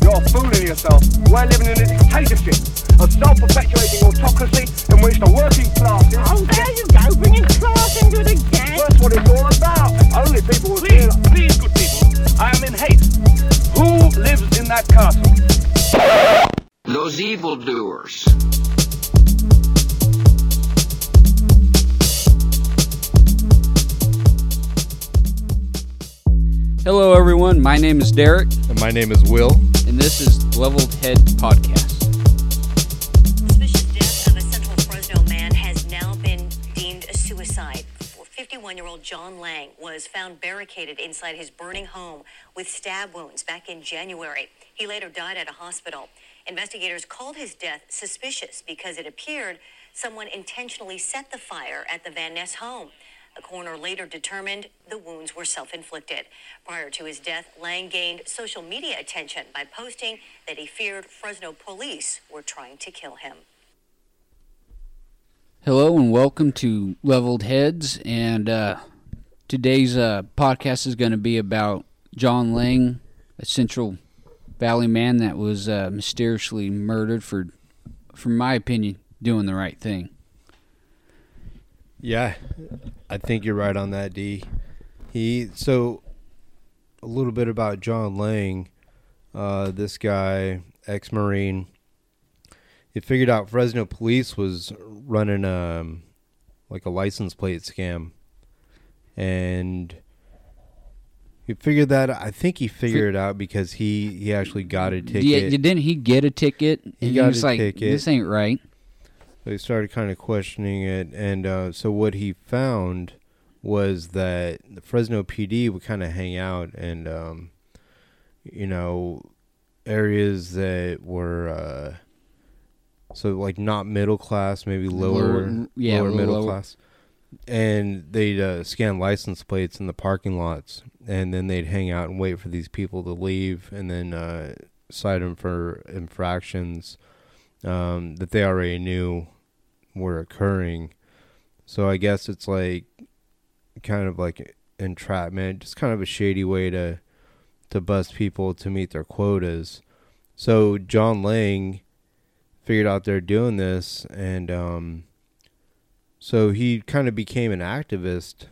You're fooling yourself. You ain't living in this dictatorship of self-perfection. Name is Derek, And my name is Will. and this is Leveled Head Podcast. Suspicious death of a central Fresno man has now been deemed a suicide. 51-year-old John Lang was found barricaded inside his burning home with stab wounds back in January. He later died at a hospital. Investigators called his death suspicious because it appeared someone intentionally set the fire at the Van Ness home. The coroner later determined the wounds were self inflicted. Prior to his death, Lang gained social media attention by posting that he feared Fresno police were trying to kill him. Hello, and welcome to Leveled Heads. And uh, today's uh, podcast is going to be about John Lang, a Central Valley man that was uh, mysteriously murdered for, from my opinion, doing the right thing. Yeah, I think you're right on that, D. He so a little bit about John Lang. Uh, this guy, ex-marine, he figured out Fresno police was running um like a license plate scam, and he figured that. I think he figured it out because he he actually got a ticket. Yeah, didn't he get a ticket? And He got was a like, ticket. This ain't right. They started kind of questioning it and uh, so what he found was that the fresno pd would kind of hang out and um, you know areas that were uh, so like not middle class maybe lower Lower- yeah, lower middle lower. class and they'd uh, scan license plates in the parking lots and then they'd hang out and wait for these people to leave and then uh, cite them for infractions um, that they already knew were occurring. So I guess it's like kind of like entrapment, just kind of a shady way to to bust people to meet their quotas. So John Lang figured out they're doing this, and um, so he kind of became an activist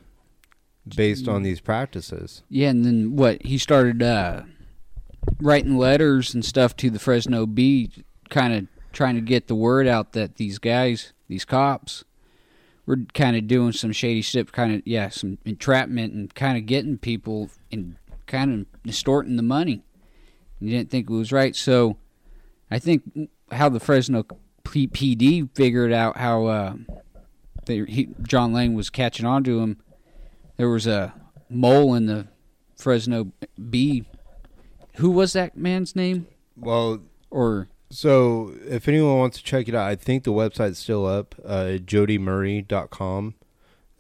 based on these practices. Yeah, and then what? He started uh, writing letters and stuff to the Fresno Bee, kind of trying to get the word out that these guys, these cops, were kind of doing some shady stuff, kind of yeah, some entrapment and kind of getting people and kind of distorting the money. You didn't think it was right, so I think how the Fresno PD figured out how uh, they, he, John Lang was catching on to him there was a mole in the Fresno Bee. Who was that man's name? Well, Or So, if anyone wants to check it out, I think the website's still up. Uh, jodymurray.com.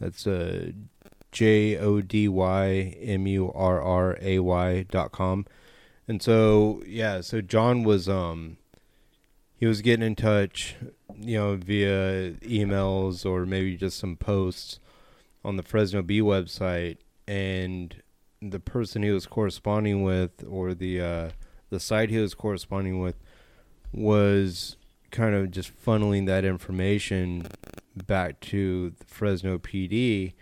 That's uh, J O D Y M U R R A Y dot com. And so, yeah, so John was um he was getting in touch, you know, via emails or maybe just some posts on the Fresno Bee website, and the person he was corresponding with, or the uh, the site he was corresponding with, was kind of just funneling that information back to the Fresno PD.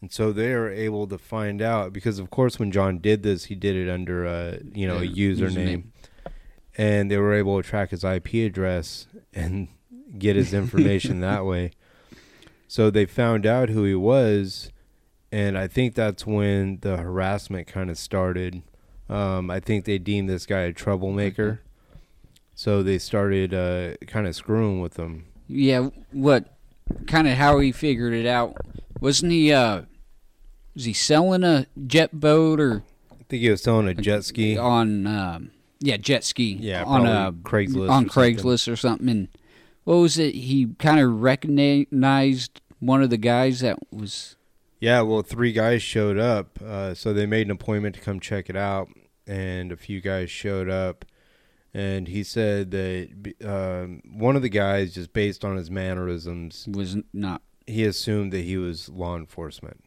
And so they are able to find out because, of course, when John did this, he did it under a you know a username, username. and they were able to track his IP address and get his information that way. So they found out who he was, and I think that's when the harassment kind of started. Um, I think they deemed this guy a troublemaker, so they started uh, kind of screwing with him. yeah, what kind of how he figured it out? Wasn't he? uh Was he selling a jet boat or I think he was selling a jet ski. on? um yeah, jet ski. Yeah, on probably uh, Craigslist On or something. Craigslist or something. And what was it? He kind of recognized one of the guys that was Yeah, well, three guys showed up, uh, so they made an appointment to come check it out, and a few guys showed up, and he said that um, one of the guys, just based on his mannerisms, Was not. he assumed that he was law enforcement.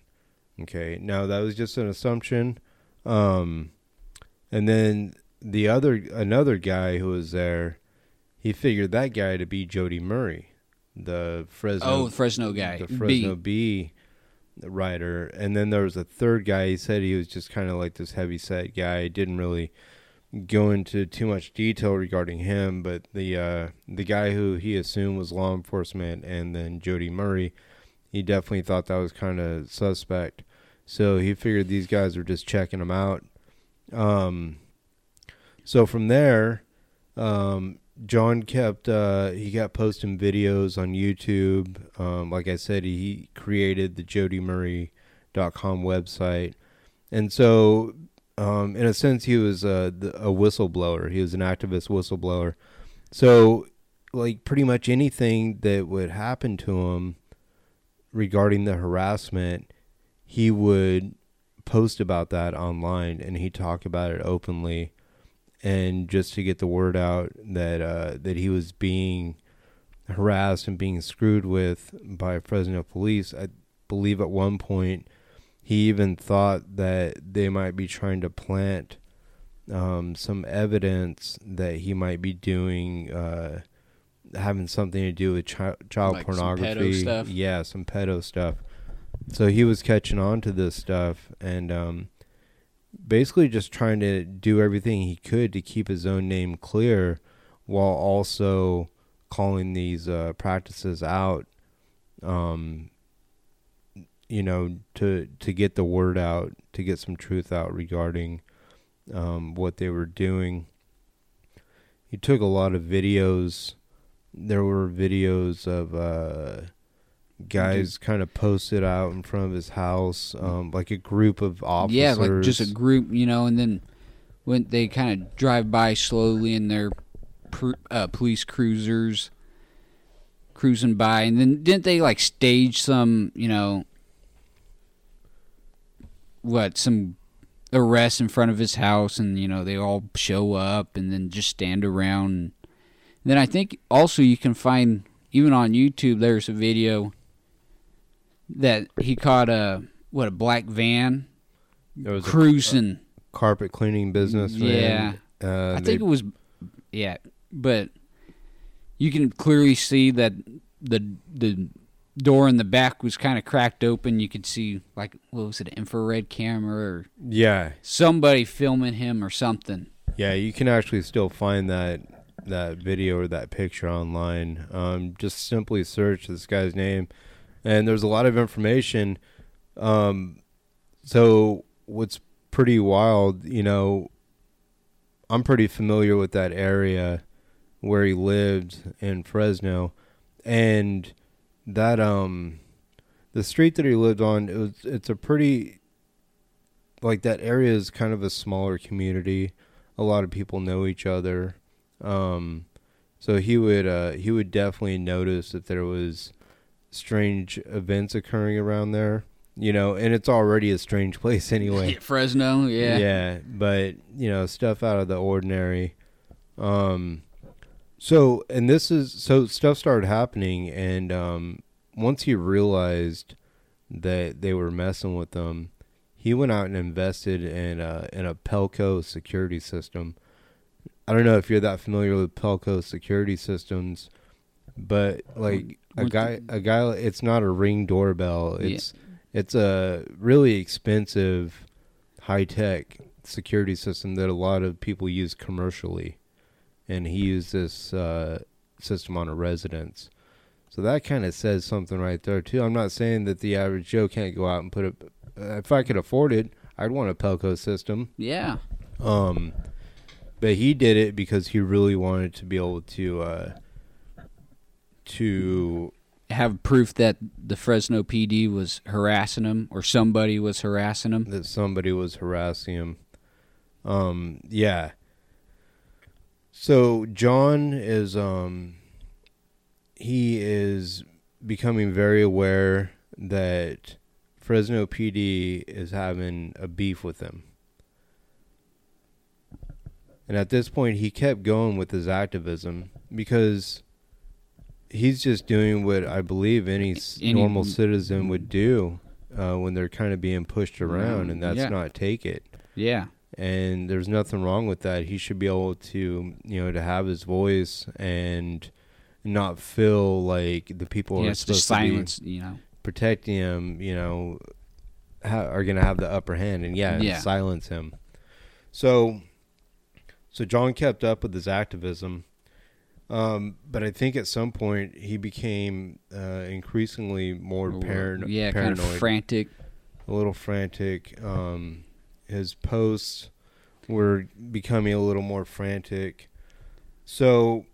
Okay, now that was just an assumption, um, and then the other another guy who was there, he figured that guy to be Jody Murray, the Fresno Oh, Fresno guy. the Fresno Bee writer, and then there was a third guy. He said he was just kind of like this heavy set guy. Didn't really go into too much detail regarding him, but the uh, the guy who he assumed was law enforcement, and then Jody Murray, he definitely thought that was kind of suspect. So he figured these guys were just checking him out. Um, so from there, um, John kept uh, he kept posting videos on YouTube. Um, like I said, he created the jody JodyMurray.com website, and so um, in a sense, he was a, a whistleblower. He was an activist whistleblower. So, like pretty much anything that would happen to him regarding the harassment, he would post about that online, and he'd talk about it openly and just to get the word out that uh, that he was being harassed and being screwed with by Fresno police. I believe at one point he even thought that they might be trying to plant um, some evidence that he might be doing uh, having something to do with chi- child Like some pedo pornography. stuff? Yeah, some pedo stuff. So he was catching on to this stuff and um, basically just trying to do everything he could to keep his own name clear while also calling these uh, practices out um, you know to to get the word out to get some truth out regarding um, what they were doing. He took a lot of videos. There were videos of uh, guys kind of posted out in front of his house um, like a group of officers Yeah, like just a group, you know, and then when they kind of drive by slowly in their pr- uh, police cruisers cruising by, and then didn't they like stage some, you know, what some arrests in front of his house, and you know they all show up and then just stand around. And then I think also you can find even on YouTube there's a video that he caught a what a black van was a cruising. carpet cleaning business Yeah. Uh, I they- think it was, yeah, but you can clearly see that the the door in the back was kind of cracked open. You could see like what was it, an infrared camera or yeah somebody filming him or something. Yeah, you can actually still find that that video or that picture online. Um, just simply search this guy's name, and there's a lot of information. Um, so what's pretty wild, you know, I'm pretty familiar with that area where he lived in Fresno, and that um, the street that he lived on, it was it's a pretty like that area is kind of a smaller community a lot of people know each other. Um, so he would uh, he would definitely notice that there was strange events occurring around there. You know, and it's already a strange place anyway. Fresno, yeah. Yeah, but you know, stuff out of the ordinary. Um so and this is so stuff started happening and um once he realized that they were messing with them, he went out and invested in a in a Pelco security system. I don't know if you're that familiar with Pelco security systems, but like a guy a guy it's not a ring doorbell. It's it's a really expensive high tech security system that a lot of people use commercially. And he used this uh, system on a residence. So that kind of says something right there, too. I'm not saying that the average Joe can't go out and put a. If I could afford it, I'd want a Pelco system. Yeah. Um, but he did it because he really wanted to be able to. Uh, to Have proof that the Fresno PD was harassing him or somebody was harassing him. that somebody was harassing him. Um, yeah. So John is um he is becoming very aware that Fresno PD is having a beef with him. And at this point, he kept going with his activism because he's just doing what I believe any, Any- normal citizen would do uh, when they're kind of being pushed around, and that's Yeah. not take it. Yeah. And there's nothing wrong with that. He should be able to, you know, to have his voice and not feel like the people yeah, are supposed to be you know. protecting him, you know, ha- are going to have the upper hand, and yeah, Yeah. silence him. So, so John kept up with his activism, um, but I think at some point he became uh, increasingly more paran- yeah, paranoid, kind of frantic. a little frantic. Um, his posts were becoming a little more frantic. So,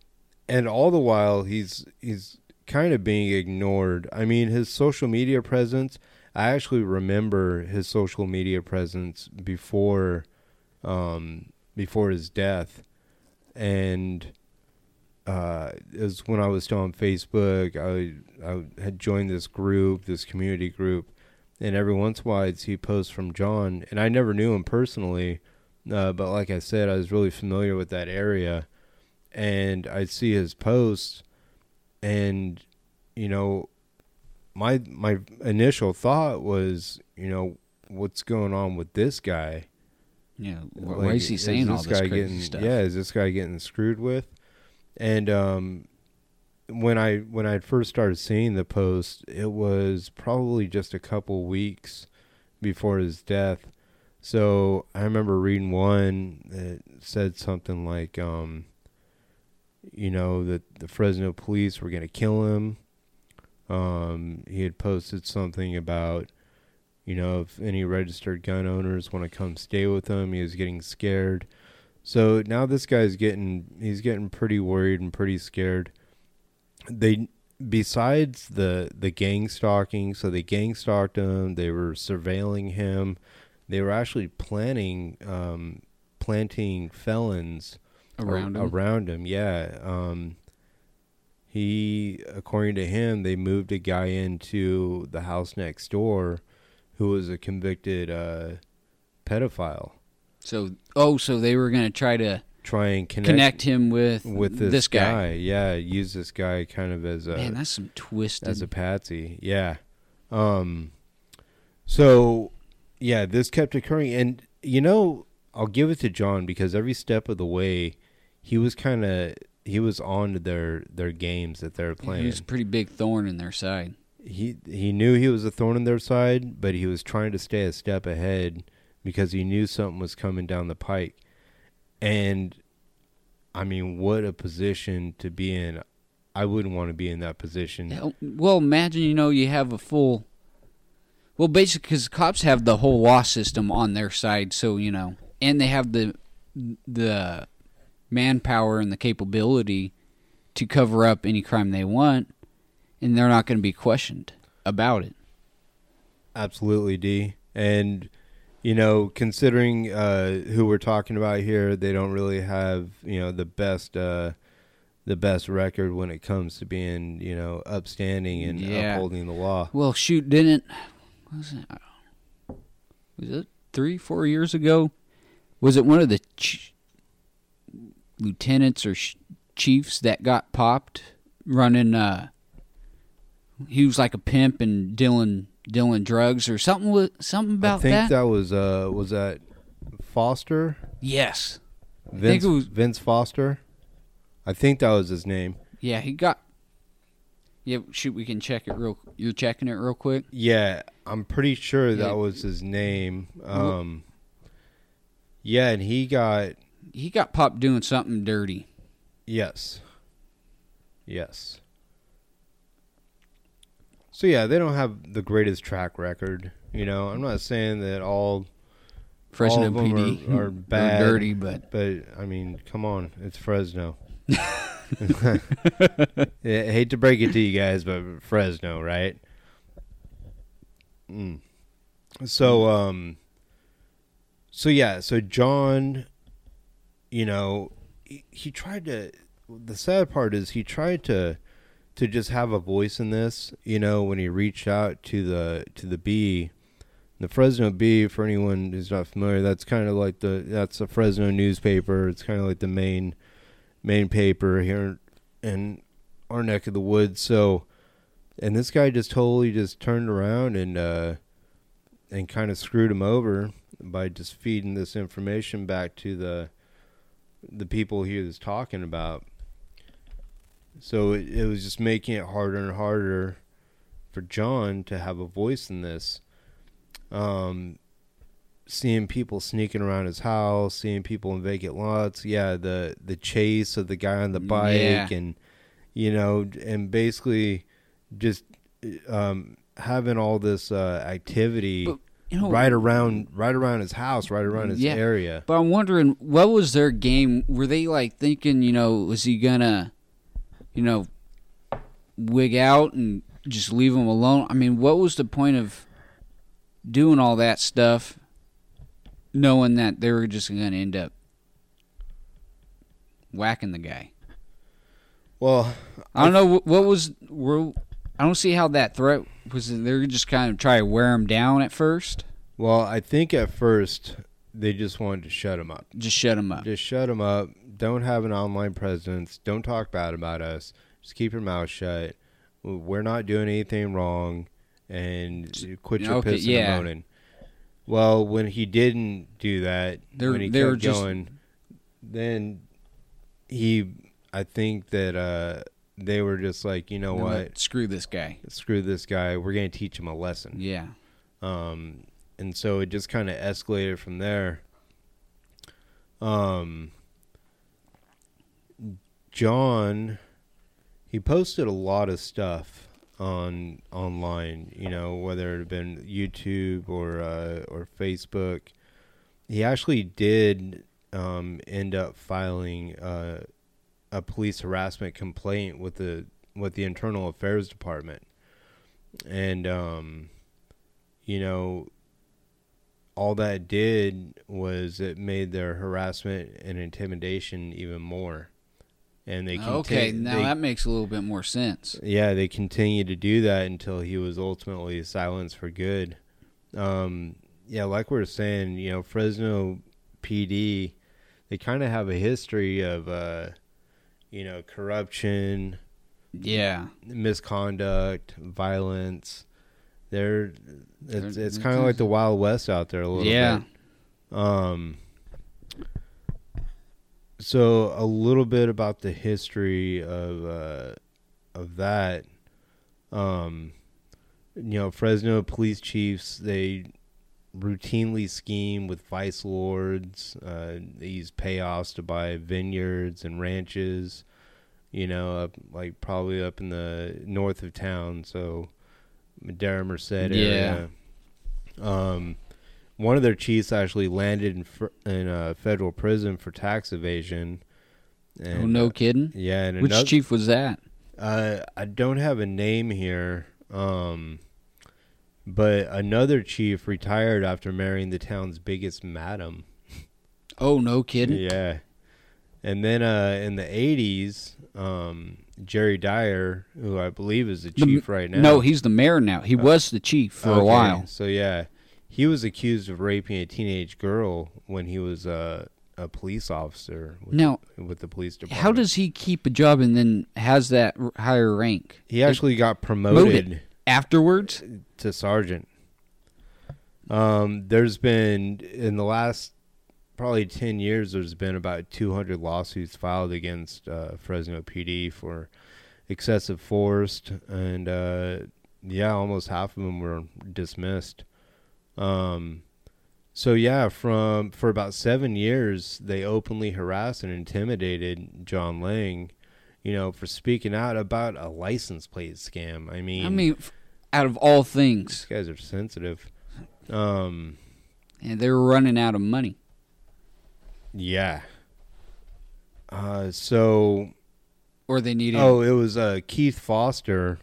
and all the while he's he's kind of being ignored. I mean, his social media presence. I actually remember his social media presence before, um, before his death, and uh, it was when I was still on Facebook. I I had joined this group, this community group, and every once in a while I'd see posts from John, and I never knew him personally, uh, but like I said, I was really familiar with that area, and I'd see his posts, and you know, my my initial thought was, you know, what's going on with this guy? Yeah. wh- Like, why is he saying all this this guy crazy getting, stuff? Yeah, is this guy getting screwed with? And um, when I when I first started seeing the post, it was probably just a couple weeks before his death. So I remember reading one that said something like, um, you know, that the Fresno police were going to kill him. Um, he had posted something about, you know, if any registered gun owners want to come stay with him, he was getting scared. So now this guy's getting he's getting pretty worried and pretty scared. They besides the the gang stalking, so they gang stalked him, they were surveilling him, they were actually planning um planting felons Around ar- him? around him, yeah. Um he according to him, they moved a guy into the house next door who was a convicted uh pedophile. So, oh, so they were going to try to Try and connect, connect him with with this, guy. guy. Yeah, use this guy kind of as a Man, that's some twisted. as a patsy. Yeah. Um so yeah, this kept occurring and you know, I'll give it to John because every step of the way he was kind of he was on to their their games that they're playing. he was a pretty big thorn in their side. he he knew he was a thorn in their side, but he was trying to stay a step ahead because he knew something was coming down the pike. And I mean, what a position to be in. I wouldn't want to be in that position. Well, imagine you know you have a full. Well, basically, because cops have the whole law system on their side, so you know, and they have the the manpower and the capability to cover up any crime they want, and they're not going to be questioned about it. Absolutely, D. And you know, considering uh, who we're talking about here, they don't really have you know the best uh, the best record when it comes to being you know upstanding and Yeah. upholding the law. Well, shoot, didn't was it? Was it three, four years ago? Was it one of the ch- lieutenants or sh- chiefs that got popped running? uh He was like a pimp and dealing dealing drugs or something. With something about that? I think that? that was uh was that Foster Yes. Vince it was- Vince Foster. I think that was his name. Yeah, he got. Yeah, shoot, we can check it real. You're checking it real quick. Yeah, I'm pretty sure that Yeah. was his name. Um, yeah, and he got He got popped doing something dirty. yes, yes. So yeah, they don't have the greatest track record. You know, I'm not saying that all Fresno all of them PD are, are bad, dirty, but but I mean, come on, it's Fresno. yeah, I hate to break it to you guys, but Fresno, right? Mm. So, um, so yeah, so John, you know, he, he tried to. The sad part is he tried to to just have a voice in this. You know, when he reached out to the to the bee, The Fresno Bee, for anyone who's not familiar, that's kind of like the that's a Fresno newspaper. It's kind of like the main main paper here in our neck of the woods. So, and this guy just totally just turned around and uh, and kind of screwed him over by just feeding this information back to the the people he was talking about. So it, it was just making it harder and harder for John to have a voice in this. Um, seeing people sneaking around his house, seeing people in vacant lots. Yeah, the the chase of the guy on the bike, Yeah. and you know, and basically just um, having all this uh, activity But, you know, right around right around his house, right around his Yeah. area. But I'm wondering, what was their game? Were they like thinking, you know, was he gonna, you know, wig out and just leave him alone? I mean, what was the point of doing all that stuff, knowing that they were just gonna end up whacking the guy? Well, I don't know what, what was. Were, I don't see how that threat was. They were just kind of trying to wear him down at first, well, I think at first they just wanted to shut him up. just shut him up. Just shut him up. Don't have an online presence. Don't talk bad about us. Just keep your mouth shut. We're not doing anything wrong, and quit your Okay, pissing yeah. and moaning. Well, when he didn't do that, They're- when he they kept just- going, then he, I think that uh, they were just like, you know You know what, Screw this guy. screw this guy. We're gonna teach him a lesson. Yeah. Um, and so it just kind of escalated from there. Um, John, he posted a lot of stuff on online. You know, whether it had been YouTube or uh, or Facebook. He actually did um, end up filing uh, a police harassment complaint with the with the Internal Affairs Department, and um, you know, all that did was it made their harassment and intimidation even more. And they okay, now they- that makes a little bit more sense. yeah, they continued to do that until he was ultimately silenced for good. Um, yeah, like we are saying, you know, Fresno PD, they kind of have a history of, uh, you know, corruption, Yeah. misconduct, violence. They're it's it's kind of like the Wild West out there a little bit. Yeah. bit. Um. So a little bit about the history of uh, of that. Um, you know, Fresno police chiefs they routinely scheme with vice lords. Uh, they use payoffs to buy vineyards and ranches. You know, up like probably up in the north of town, so Madera Merced area. Um, one of their chiefs actually landed in fr- in a federal prison for tax evasion. oh, no uh, kidding. yeah, and Which another, chief was that? uh, I don't have a name here. Um, but another chief retired after marrying the town's biggest madam. Oh, no kidding. Yeah. And then uh, in the 80s, um, Jerry Dyer, who I believe is the The- chief right now. No, he's the mayor now. He was the chief for a while. So, yeah. He was accused of raping a teenage girl when he was uh, a police officer with, Now, with the police department. how does he keep a job and then has that r- higher rank? he actually got Promoted. promoted Afterwards? to sergeant. Um, there's been in the last probably ten years, there's been about 200 lawsuits filed against uh, Fresno PD for excessive force, and uh, yeah, almost half of them were dismissed. Um, so yeah, from for about seven years, they openly harassed and intimidated John Lang. You know, for speaking out about a license plate scam. I mean, I mean, f- out of all these things, guys are sensitive. Um, and they were running out of money. yeah. Uh, so Or they needed. oh, it was uh Keith Foster.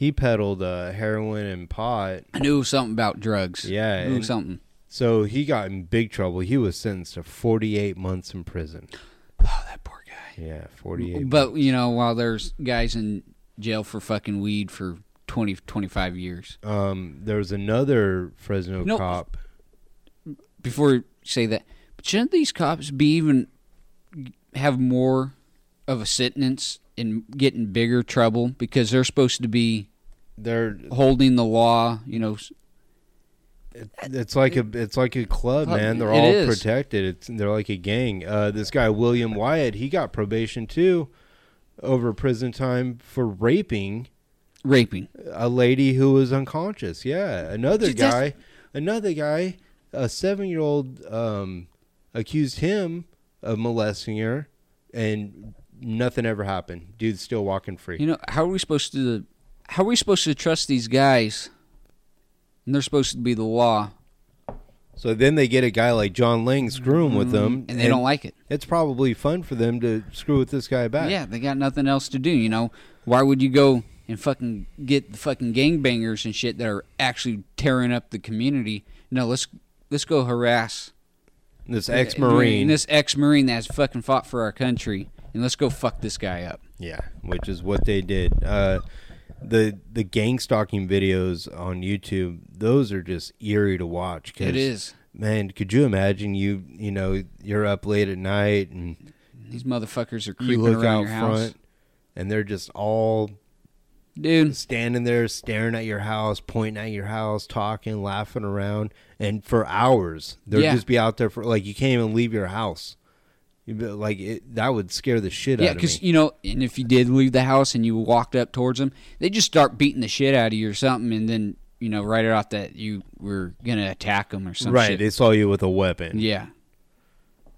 He peddled uh, heroin and pot. I knew something about drugs. Yeah, I knew something. So he got in big trouble. He was sentenced to 48 months in prison. Oh, that poor guy. Yeah, 48. But, you know, while there's guys in jail for fucking weed for 20, 25 years. Um, there was another Fresno No. cop. Before you say that, but shouldn't these cops be even have more of a sentence and get in bigger trouble because they're supposed to be They're holding the law, you know, s- it's like a it's like a club, man. They're all is. protected. It's they're like a gang. Uh, this guy William Wyatt, he got probation too over prison time for raping raping. a lady who was unconscious. Yeah, another that's- guy, another guy, a seven-year-old, um, accused him of molesting her, and nothing ever happened. Dude's still walking free. You know, how are we supposed to how are we supposed to trust these guys? And they're supposed to be the law, so then they get a guy like John Lang screwing with them, and they don't like it. It's probably fun for them to screw with this guy back. Yeah, they got nothing else to do. You know, why would you go and fucking get the fucking gangbangers and shit that are actually tearing up the community? No, let's let's go harass This ex-marine, this ex-marine that's fucking fought for our country, and let's go fuck this guy up. yeah, which is what they did. Uh, the the gang stalking videos on YouTube, those are just eerie to watch. 'cause, It is. man. Could you imagine you you know you're up late at night and These motherfuckers are you creeping look around out your house, front and they're just all dude. standing there staring at your house, pointing at your house, talking, laughing around, and for hours they'll Yeah. just be out there for like you can't even leave your house. Like it, that would scare the shit Yeah, out of me. Yeah, because you know, and if you did leave the house and you walked up towards them, they just start beating the shit out of you or something, and then you know, right off that you were gonna attack them or something. right, they saw you with a weapon. Yeah.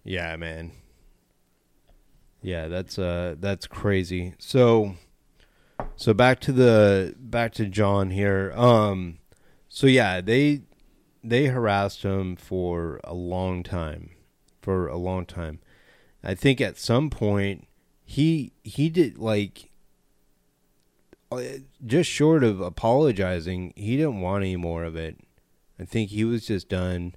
Yeah, man. Yeah, that's uh that's crazy. So so back to the back to John here. Um so yeah, they they harassed him for a long time. For a long time. I think at some point he he did like uh, just short of apologizing, he didn't want any more of it. I think he was just done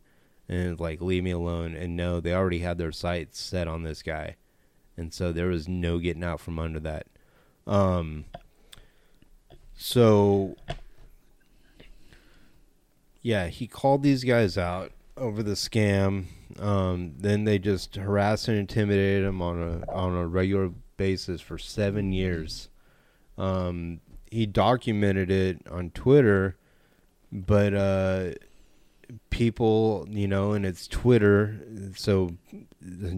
and like leave me alone and no they already had their sights set on this guy. And so there was no getting out from under that. Um so yeah he called these guys out over the scam um then they just harassed and intimidated him on a on a regular basis for 7 years um he documented it on Twitter but uh people, you know, and it's Twitter. So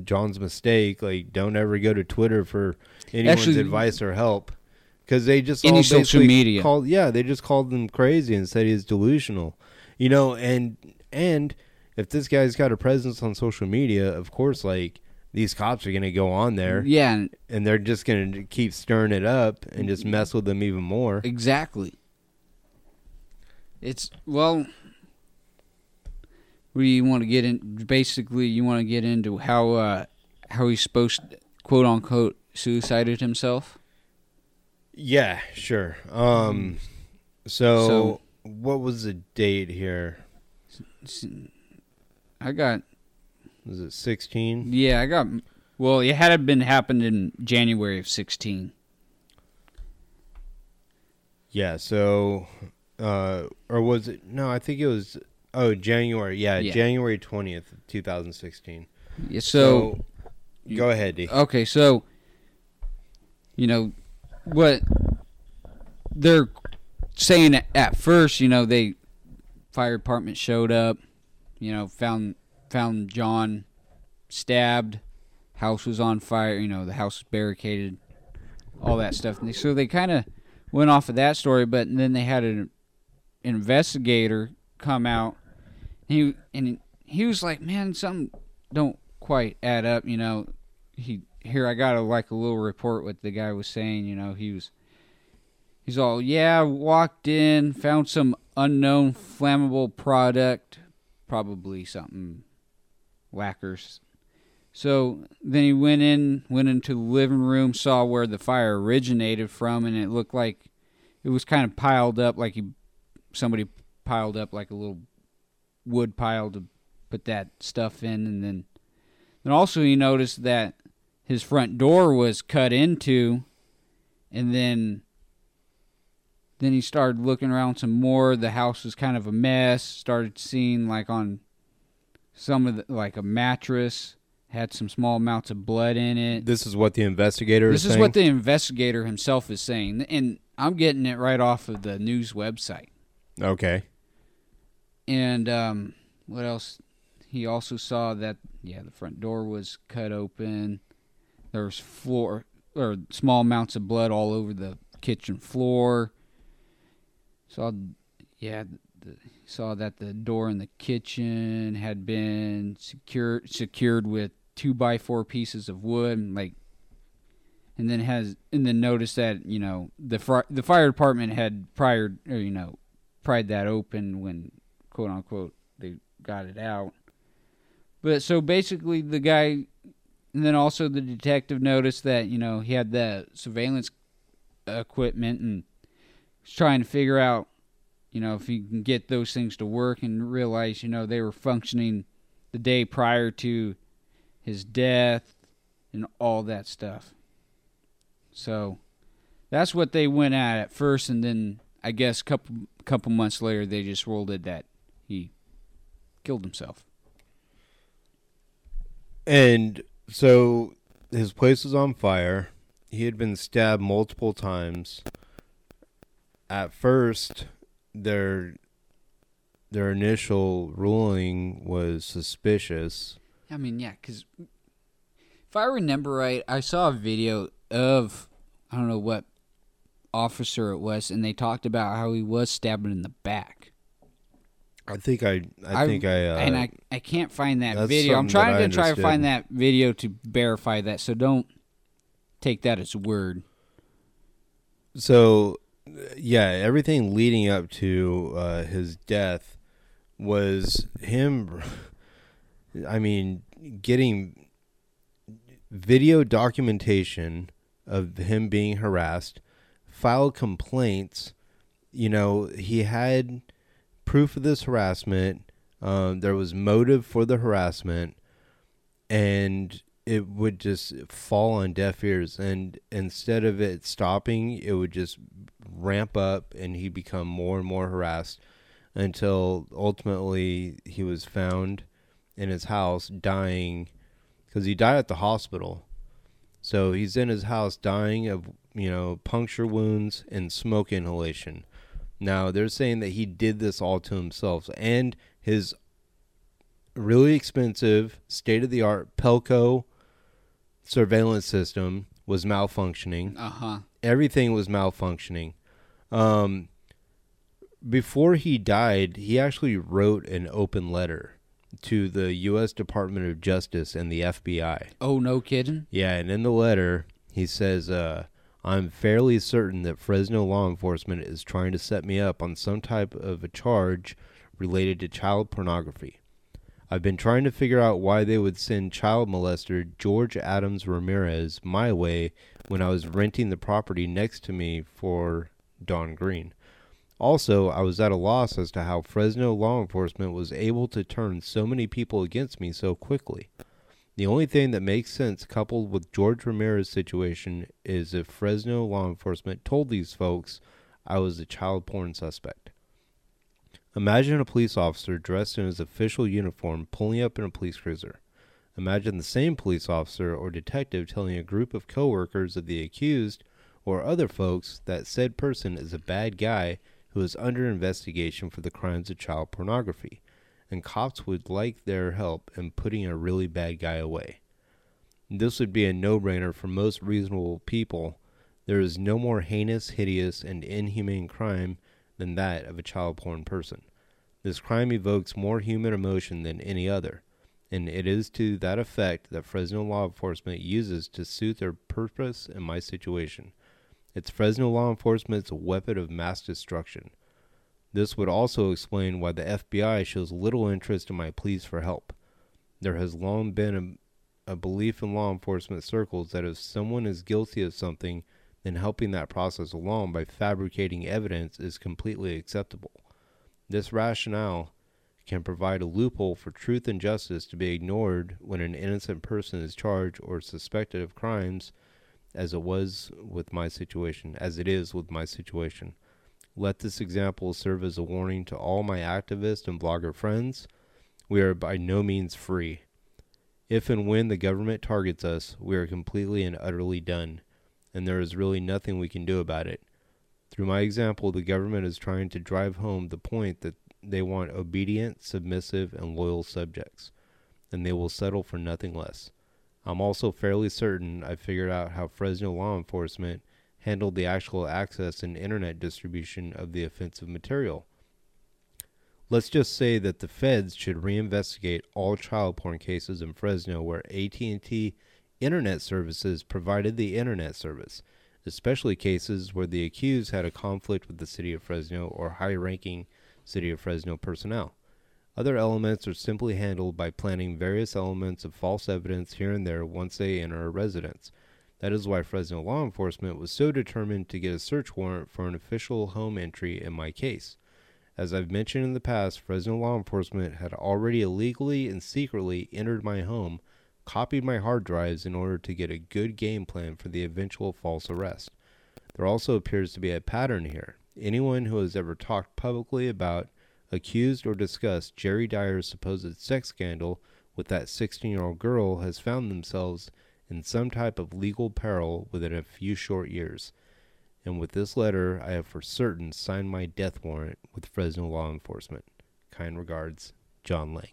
John's mistake. Like, don't ever go to Twitter for anyone's Actually- advice or help because they just Any all social media. Called, yeah, they just called him crazy and said he's delusional. You know, and and if this guy's got a presence on social media, of course, like these cops are gonna go on there Yeah, and- and they're just gonna keep stirring it up and just mess with them even more. exactly. It's well. We want to get in? Basically, you want to get into how uh, how he's supposed, quote unquote, suicided himself. Yeah, sure. Um, so, So- what was the date here? I got Was it sixteen? yeah, I got. Well, it had been happened in January of sixteen. Yeah. So, uh, or was it? No, I think it was. Oh, January. Yeah, Yeah. January twentieth, two thousand sixteen. Yeah, so go ahead, D. Okay, so you know what they're saying at- at first, you know, they fire department showed up, you know, found found John stabbed, house was on fire, you know, the house was barricaded, all that stuff. They, so they kind of went off of that story, but then they had an, an investigator come out. And he and he was like, "Man, something don't quite add up." You know, he here I got a like a little report what the guy was saying. You know, he was he's all, "Yeah, walked in, found some unknown flammable product, probably something whackers." So then he went in, went into the living room, saw where the fire originated from, and it looked like it was kind of piled up, like he somebody piled up like a little wood pile to put that stuff in, and then then also he noticed that his front door was cut into, and then Then he started looking around some more. The house was kind of a mess. Started seeing like on some of the like a mattress had some small amounts of blood in it. This is what the investigator This is is what the investigator himself is saying, and I'm getting it right off of the news website. Okay. And um, what else? He also saw that yeah, the front door was cut open. There was floor or small amounts of blood all over the kitchen floor. Saw yeah, the, saw that the door in the kitchen had been secured secured with two by four pieces of wood, like. And then has and then noticed that you know the fr- the fire department had prior or you know pried that open when quote unquote they got it out. But so basically the guy and then also the detective noticed that, you know, he had the surveillance equipment and trying to figure out, you know, if he can get those things to work and realize, you know, they were functioning the day prior to his death and all that stuff. So that's what they went at at first and then I guess a couple couple months later they just rolled it that he killed himself. And so his place was on fire. He had been stabbed multiple times. At first, their their initial ruling was suspicious. I mean, yeah, because if I remember right, I saw a video of I don't know what officer it was, and they talked about how he was stabbed in the back. I think I I, think I uh, and I I can't find that video. I'm trying to try to find that video to verify that. So don't take that as word. so yeah, everything leading up to uh, his death was him. I mean, getting video documentation of him being harassed, filed complaints. You know, he had proof of this harassment. Um, there was motive for the harassment, and it would just fall on deaf ears. And instead of it stopping, it would just ramp up, and he'd become more and more harassed until ultimately he was found in his house dying because he died at the hospital. So he's in his house dying of, you know, puncture wounds and smoke inhalation. Now, they're saying that he did this all to himself and his really expensive, state of the art Pelco surveillance system was malfunctioning Uh huh. everything was malfunctioning. Um, before he died, he actually wrote an open letter to the U.S. Department of Justice and the FBI. Oh no, kidding. Yeah, and in the letter, he says, uh, I'm fairly certain that Fresno law enforcement is trying to set me up on some type of a charge related to child pornography. I've been trying to figure out why they would send child molester George Adams Ramirez my way when I was renting the property next to me for Don Green. Also, I was at a loss as to how Fresno law enforcement was able to turn so many people against me so quickly. The only thing that makes sense coupled with George Ramirez's situation is if Fresno law enforcement told these folks I was a child porn suspect. Imagine a police officer dressed in his official uniform pulling up in a police cruiser. Imagine the same police officer or detective telling a group of coworkers of the accused or other folks that said person is a bad guy who is under investigation for the crimes of child pornography, and cops would like their help in putting a really bad guy away. This would be a no brainer for most reasonable people. There is no more heinous, hideous, and inhumane crime than that of a child porn person. This crime evokes more human emotion than any other, and it is to that effect that Fresno law enforcement uses to suit their purpose in my situation. It's Fresno law enforcement's weapon of mass destruction. This would also explain why the FBI shows little interest in my pleas for help. There has long been a, a belief in law enforcement circles that if someone is guilty of something, then helping that process along by fabricating evidence is completely acceptable. This rationale can provide a loophole for truth and justice to be ignored when an innocent person is charged or suspected of crimes as it was with my situation, as it is with my situation. Let this example serve as a warning to all my activist and blogger friends. We are by no means free. If and when the government targets us, we are completely and utterly done, and there is really nothing we can do about it. Through my example, the government is trying to drive home the point that they want obedient, submissive, and loyal subjects, and they will settle for nothing less. I'm also fairly certain I figured out how Fresno law enforcement handled the actual access and internet distribution of the offensive material. Let's just say that the feds should reinvestigate all child porn cases in Fresno where AT&T internet services provided the internet service, especially cases where the accused had a conflict with the city of Fresno or high-ranking city of Fresno personnel. Other elements are simply handled by planting various elements of false evidence here and there once they enter a residence. That is why Fresno law enforcement was so determined to get a search warrant for an official home entry in my case. As I've mentioned in the past, Fresno law enforcement had already illegally and secretly entered my home, copied my hard drives in order to get a good game plan for the eventual false arrest. There also appears to be a pattern here. Anyone who has ever talked publicly about, accused, or discussed Jerry Dyer's supposed sex scandal with that 16 year old girl has found themselves in some type of legal peril within a few short years. And with this letter, I have for certain signed my death warrant with Fresno law enforcement. Kind regards, John Lang.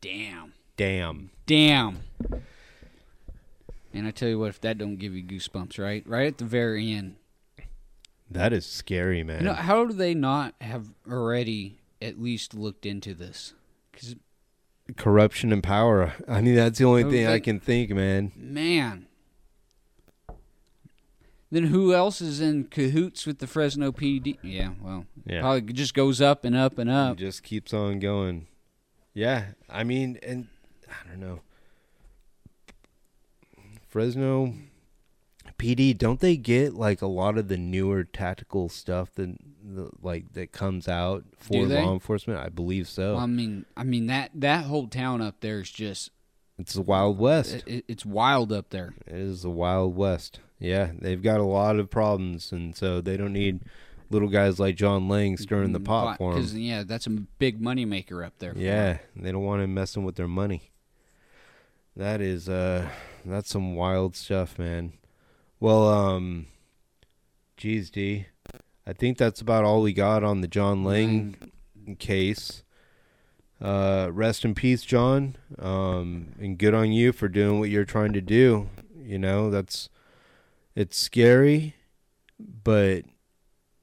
Damn. Damn. Damn. And I tell you what, if that don't give you goosebumps, right? Right at the very end. That is scary, man. You know, how do they not have already at least looked into this? Because, Corruption and power. I mean, that's the only thing I can think, man. man. Then who else is in cahoots with the Fresno PD? Yeah, well, Yeah. probably just goes up and up and It up. just keeps on going. Yeah, I mean, and I don't know. Fresno PD, don't they get like a lot of the newer tactical stuff that the, like that comes out for law enforcement? I believe so. I mean, I mean that that whole town up there is just it's the Wild West. it, it- it's wild up there. It is the Wild West. Yeah, they've got a lot of problems, and so they don't need little guys like John Lang stirring the pot for them. Because yeah, that's a big money maker up there. Yeah, they don't want him messing with their money. That is uh that's some wild stuff, man. Well, um geez, D. I think that's about all we got on the John Lang case. Uh rest in peace, John. Um and good on you for doing what you're trying to do. You know, that's it's scary, but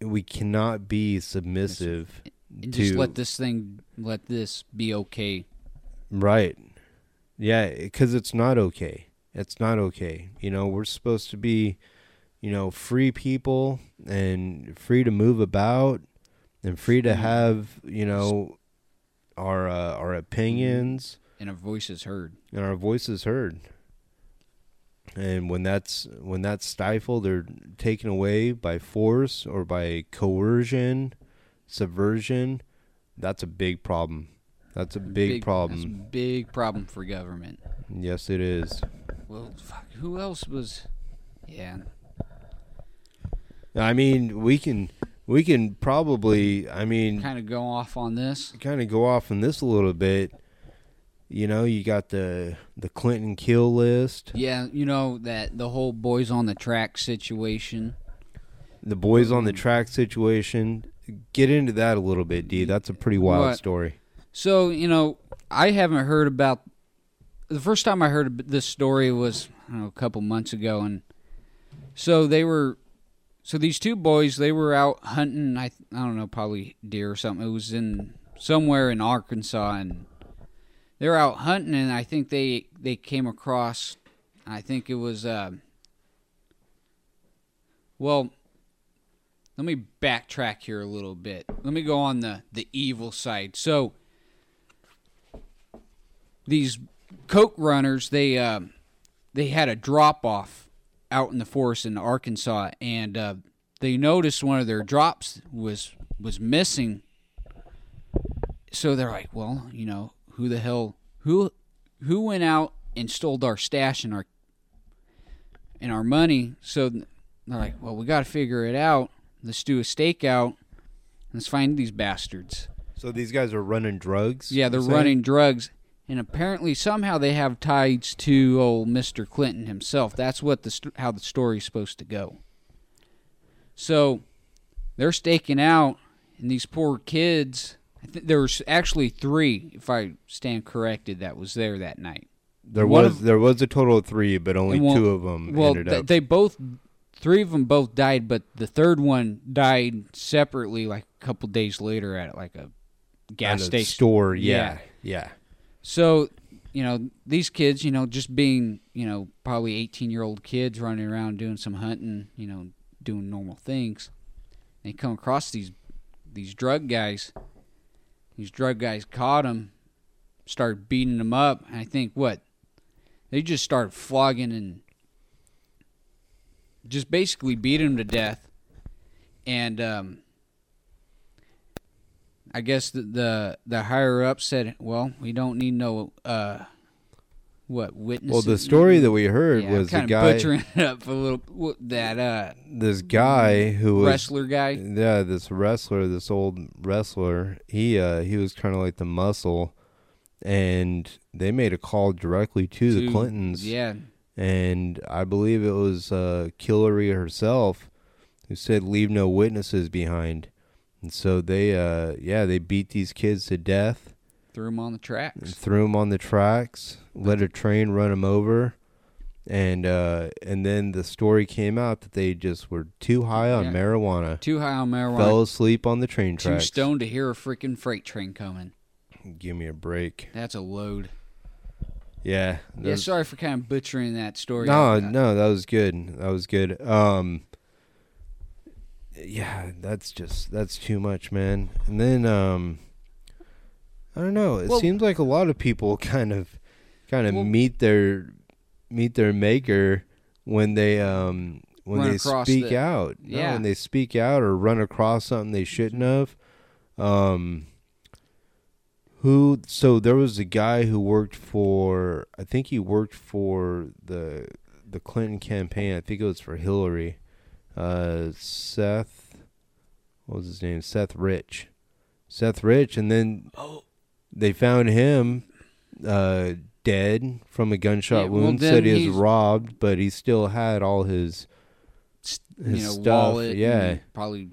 we cannot be submissive just to let this thing, let this be okay. Right. Yeah, because it's not okay. It's not okay. You know, we're supposed to be, you know, free people and free to move about and free to have, you know, our uh, our opinions And our voice is heard. and our voices heard. And when that's when that's stifled or taken away by force or by coercion, subversion, that's a big problem. That's a big, That's problem. a big problem for government. Yes, it is. Well, fuck, who else was? Yeah, I mean, we can we can probably I mean kind of go off on this. kind of go off on this a little bit. You know, you got the the Clinton kill list, Yeah, you know that the whole boys on the track situation. the boys on the track situation. Get into that a little bit, D. That's a pretty wild What? story. So you know, I haven't heard about. The first time I heard this story was know, a couple months ago, and so they were. So these two boys, they were out hunting. I I don't know, probably deer or something. It was in somewhere in Arkansas, and they were out hunting, and I think they they came across. I think it was. Uh, well, let me backtrack here a little bit. Let me go on the the evil side. So these coke runners, they uh, they had a drop off out in the forest in Arkansas, and uh, they noticed one of their drops was was missing. So they're like, well, you know, who the hell who who went out and stole our stash and our and our money? So they're like, well, we got to figure it out. let's do a stakeout. Let's find these bastards. So these guys are running drugs. Yeah, they're running drugs, and apparently somehow they have ties to old Mr. Clinton himself. That's what the st- how the story's supposed to go. So they're staking out, and these poor kids. I think there was actually three, if I stand corrected, that was there that night. There One was of- there was a total of three, but only one- two of them Well, ended th- up. they both, three of them both died, but the third one died separately, like a couple days later at like a gas at a station store. Yeah, yeah. So, you know, these kids, you know, just being, you know, probably 18 year old kids running around doing some hunting, you know, doing normal things. They come across these these drug guys. These drug guys caught them, started beating them up. And I think what they just started flogging and just basically beating them to death. And um, I guess the, the the higher up said, "Well, we don't need no uh, what witnesses." Well, the story that we heard yeah, was the kind of guy, butchering it up a little. That uh, this guy who was wrestler guy. Yeah, this wrestler, this old wrestler, he uh he was kind of like the muscle, and they made a call directly to, the Clintons. Yeah, and I believe it was uh, Hillary herself who said, "Leave no witnesses behind." And so they, uh, yeah, they beat these kids to death, threw him on the tracks. threw them on the tracks, let a train run them over, and uh, and then the story came out that they just were too high on Yeah. marijuana, Too high on marijuana. fell asleep on the train tracks. too stoned to hear a freaking freight train coming. Give me a break. That's a load. Yeah. Yeah, sorry for kind of butchering that story. No, no, that was good. That was good. Um yeah, that's just that's too much, man. And then um I don't know, it Well- seems like a lot of people kind of kind of Well- meet their meet their maker when they um when they speak the- out. No, yeah. when they speak out or run across something they shouldn't have. Um who so there was a guy who worked for I think he worked for the the Clinton campaign. I think it was for Hillary. Uh Seth what was his name? Seth Rich. Seth Rich and then Oh. they found him uh dead from a gunshot Yeah, wound. then Said he was robbed, but he still had all his his know, stuff, wallet. yeah. Probably.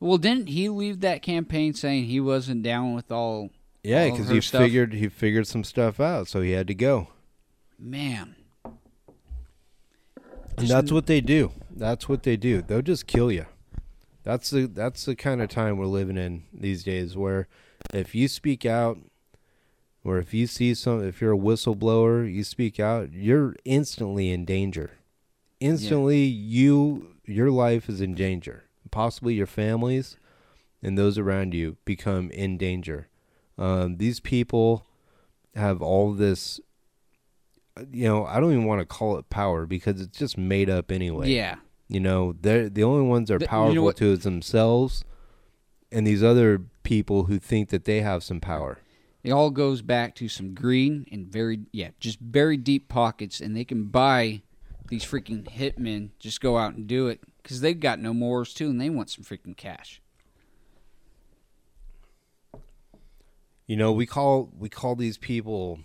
Well, didn't he leave that campaign saying he wasn't down with all? Yeah, because he stuff? figured he figured some stuff out, so he had to go. Man, And that's what they do. That's what they do. They'll just kill you. That's the that's the kind of time we're living in these days, where if you speak out, or if you see some, if you're a whistleblower, you speak out, you're instantly in danger. Instantly, you your life is in danger. Possibly your families and those around you become in danger. Um, these people have all this you know, I don't even want to call it power because it's just made up anyway. yeah. You know, they're the only ones that are The- you know powerful to is themselves and these other people who think that they have some power. It all goes back to some green and very yeah, just very deep pockets, and they can buy these freaking hitmen. Just go out and do it because they've got no morals too, and they want some freaking cash. You know, we call we call these people,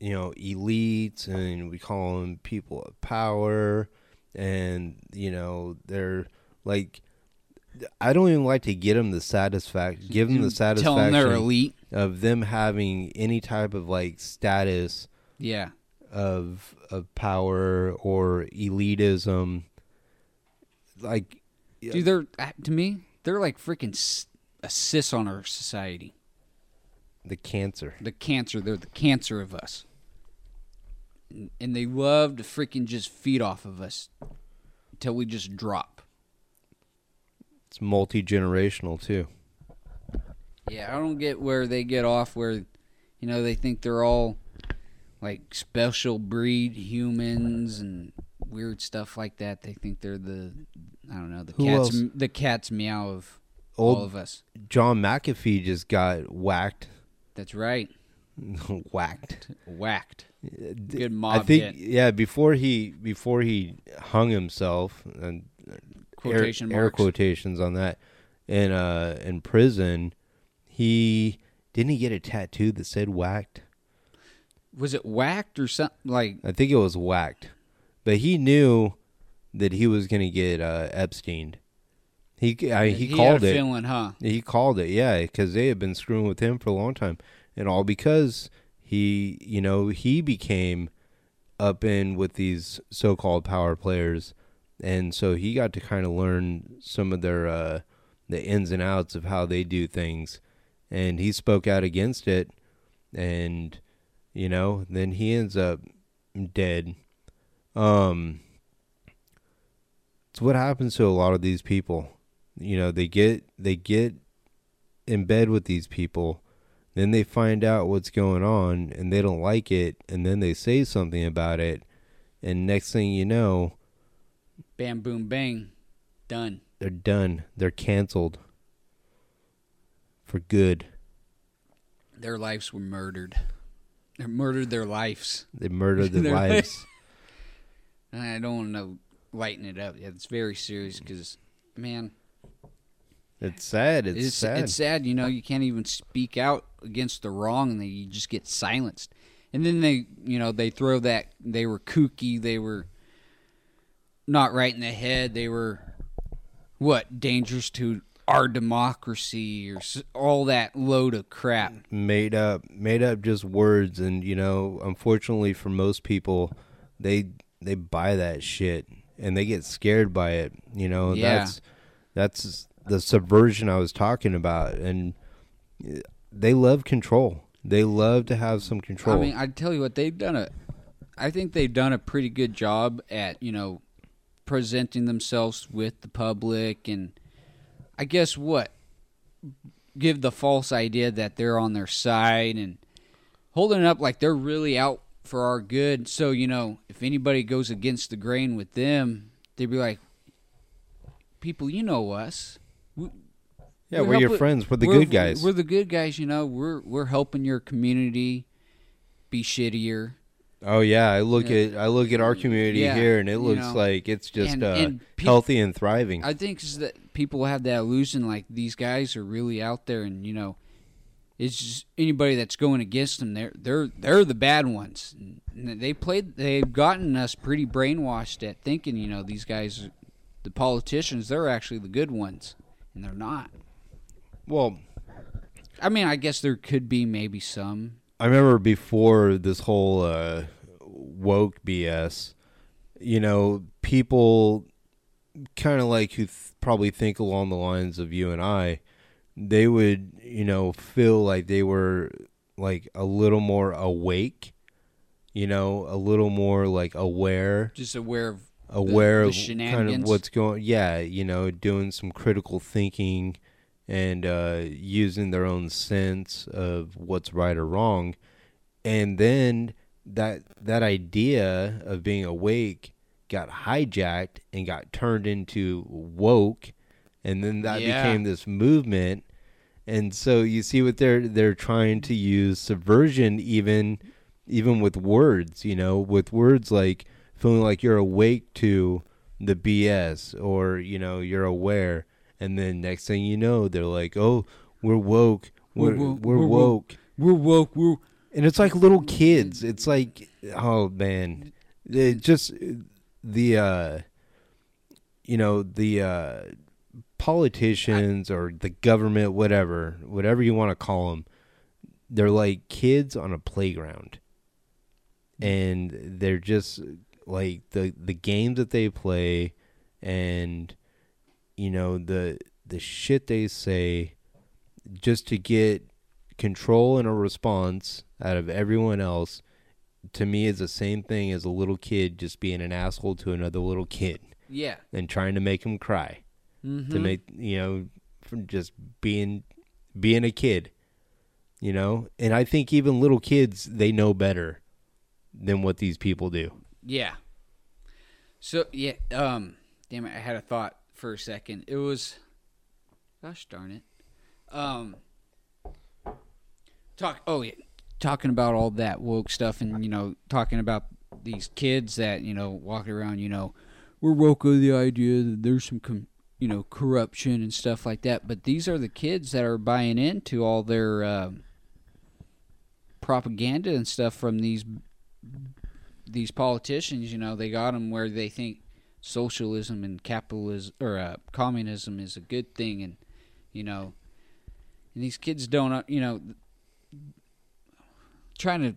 you know, elites and we call them people of power and you know, they're like I don't even like to get them the satisfaction, give them the Tell them satisfaction they're elite. of them having any type of like status Yeah, of of power or elitism. Like, dude, they're uh, to me they're like freaking a cyst on our society. the cancer. The cancer. They're the cancer of us, and, they love to freaking just feed off of us until we just drop. It's multi generational too. Yeah, I don't get where they get off where, you know, they think they're all like special breed humans and weird stuff like that. They think they're the, I don't know, the Who cat's else? the cat's meow of Old all of us. John McAfee just got whacked. That's right, whacked. whacked. Good I think hit. yeah, before he before he hung himself and Quotation air, air quotations on that. In uh in prison, he didn't he get a tattoo that said whacked? Was it whacked or something? Like I think it was whacked. But he knew that he was going to get uh, Epstein. He I, he, he called had a it. feeling, huh? He called it, yeah, because they had been screwing with him for a long time, and all because he, you know, he became up in with these so-called power players, and so he got to kind of learn some of their uh, the ins and outs of how they do things, and he spoke out against it, and you know, then he ends up dead. Um, it's what happens to a lot of these people. You know they get they get in bed with these people then they find out what's going on and they don't like it and then they say something about it and next thing you know Bam, boom, bang, done. they're done they're canceled for good Their lives were murdered. They murdered their lives. they murdered their Their lives I don't want to lighten it up. Yeah, it's very serious because, man, it's sad it's, it's sad It's sad. You know, you can't even speak out against the wrong, and you just get silenced. And then they, you know, they throw that they were kooky, they were not right in the head, they were what dangerous to our democracy or all that load of crap. made up made up just words and you know unfortunately for most people they they buy that shit and they get scared by it you know Yeah. that's that's the subversion I was talking about and they love control they love to have some control I mean, I tell you what, they've done a. I think they've done a pretty good job at you know presenting themselves with the public, and I guess what give the false idea that they're on their side and holding it up like they're really out for our good. So you know, if anybody goes against the grain with them, they'd be like, "People, you know us." Yeah we're, your helping- friends we're the we're- good guys We're the good guys, you know. We're we're helping your community be shittier. oh yeah I look Yeah. at I look at our community Yeah, here and it looks know, like it's just and- uh, and peop- healthy and thriving I think is that people have that illusion like these guys are really out there, and you know, it's just anybody that's going against them. They're they're they're the bad ones. And they played. They've gotten us pretty brainwashed at thinking, you know, these guys, are- the politicians, they're actually the good ones, and they're not. Well I mean, I guess there could be maybe some. I remember before this whole uh, woke BS, you know, people kind of like who th- probably think along the lines of you and I, they would, you know, feel like they were like a little more awake, you know, a little more like aware, Just aware of aware the of kind of what's going. Yeah, you know, doing some critical thinking and uh, using their own sense of what's right or wrong, and then that that idea of being awake got hijacked and got turned into woke, and then that Yeah. became this movement. And so you see what they're they're trying to use subversion even even with words, you know, with words like feeling like you're awake to the BS or you know you're aware, and then next thing you know they're like, oh, we're woke, we're We're we're, we're woke, We're woke. We're and it's like little kids. It's like, oh man, it just the uh, you know the uh, politicians or the government, whatever, whatever you want to call them, they're like kids on a playground, and they're just like the the games that they play, and you know the the shit they say, just to get control and a response out of everyone else to me is the same thing as a little kid just being an asshole to another little kid yeah. and trying to make him cry Mm-hmm. to make you know from just being being a kid you know and i think even little kids they know better than what these people do Yeah. So yeah, um damn it, I had a thought for a second. It was gosh darn it. Um talk oh yeah. Talking about all that woke stuff and you know, talking about these kids that, you know, walking around, you know, we're woke of the idea that there's some com- you know corruption and stuff like that. But these are the kids that are buying into all their um propaganda and stuff from these these politicians. You know, they got them where they think socialism and capitalism or uh, communism is a good thing, and you know, and these kids don't. uh, You know, trying to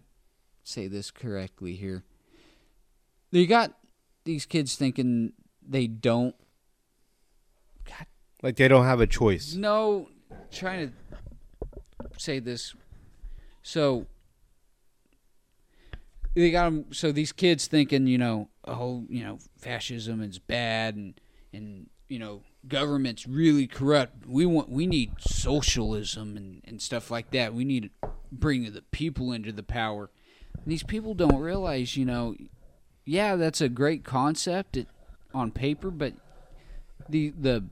say this correctly here. They got these kids thinking they don't Like they don't have a choice. no, trying to say this. So they got them. So these kids thinking, you know, oh, you know, fascism is bad, and and you know, government's really corrupt. We want, we need socialism and and stuff like that. We need to bring the people into the power. And these people don't realize, you know, yeah, that's a great concept it, on paper, but the the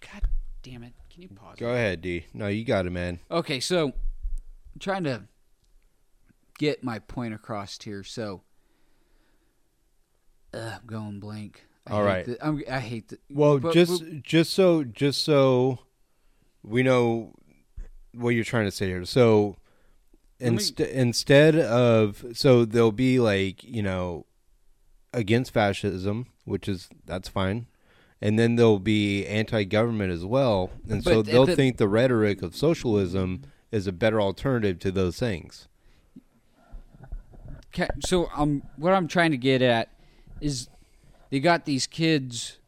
God damn it! Can you pause? Go ahead, D. No, you got it, man. Okay, so I'm trying to get my point across here. So, uh, I'm going blank. I All hate right. the- I'm, I hate the. Well, but- just but- just so just so we know what you're trying to say here. So Let me- instead of so they'll be like you know against fascism, which is that's fine. And then they'll be anti-government as well, and so they'll the- think the rhetoric of socialism is a better alternative to those things. Okay, so um, what I'm trying to get at is they got these kids.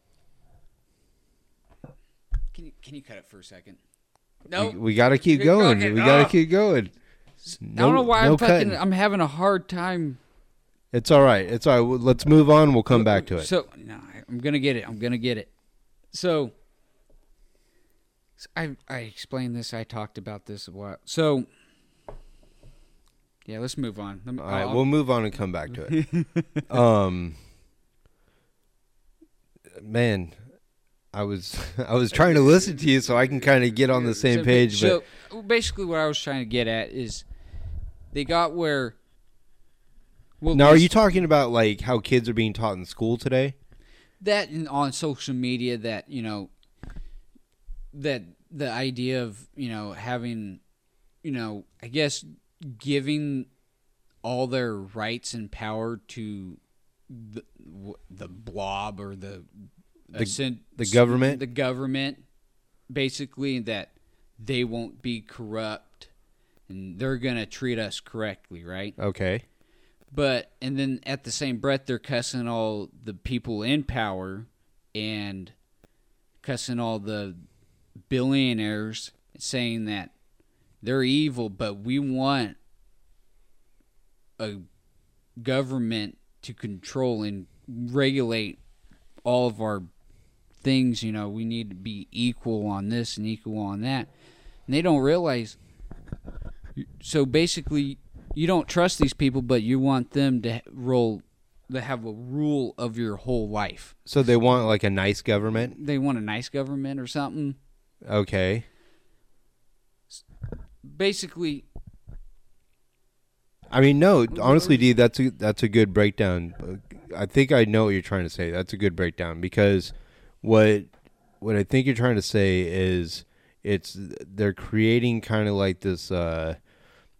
Can you can you cut it for a second? No, We, we got to keep Keep going. going. We got to keep going. I don't know why no I'm fucking. cutting. I'm having a hard time. It's all right. It's all right. Let's move on. We'll come back to it. So no, I- I'm gonna get it. I'm gonna get it. So, so I I explained this. I talked about this a while. So yeah, let's move on. Let me- All right, I'll- we'll move on and come back to it. um, man, I was I was trying to listen to you so I can kind of get on the same So- page, but So basically, what I was trying to get at is they got where. Well, now are you talking about like how kids are being taught in school today? that and on social media that you know that the idea of you know having you know i guess giving all their rights and power to the, the blob or the The- ascent- the government? the government basically that they won't be corrupt and they're going to treat us correctly right Okay, but and then at the same breath they're cussing all the people in power and cussing all the billionaires saying that they're evil but we want a government to control and regulate all of our things you know we need to be equal on this and equal on that. And they don't realize so basically you don't trust these people but you want them to roll to have a rule of your whole life. So they want like a nice government. they want a nice government or something. Okay, basically I mean no, honestly, D, that's a that's a good breakdown. I think I know what you're trying to say. That's a good breakdown because what what I think you're trying to say is it's they're creating kind of like this uh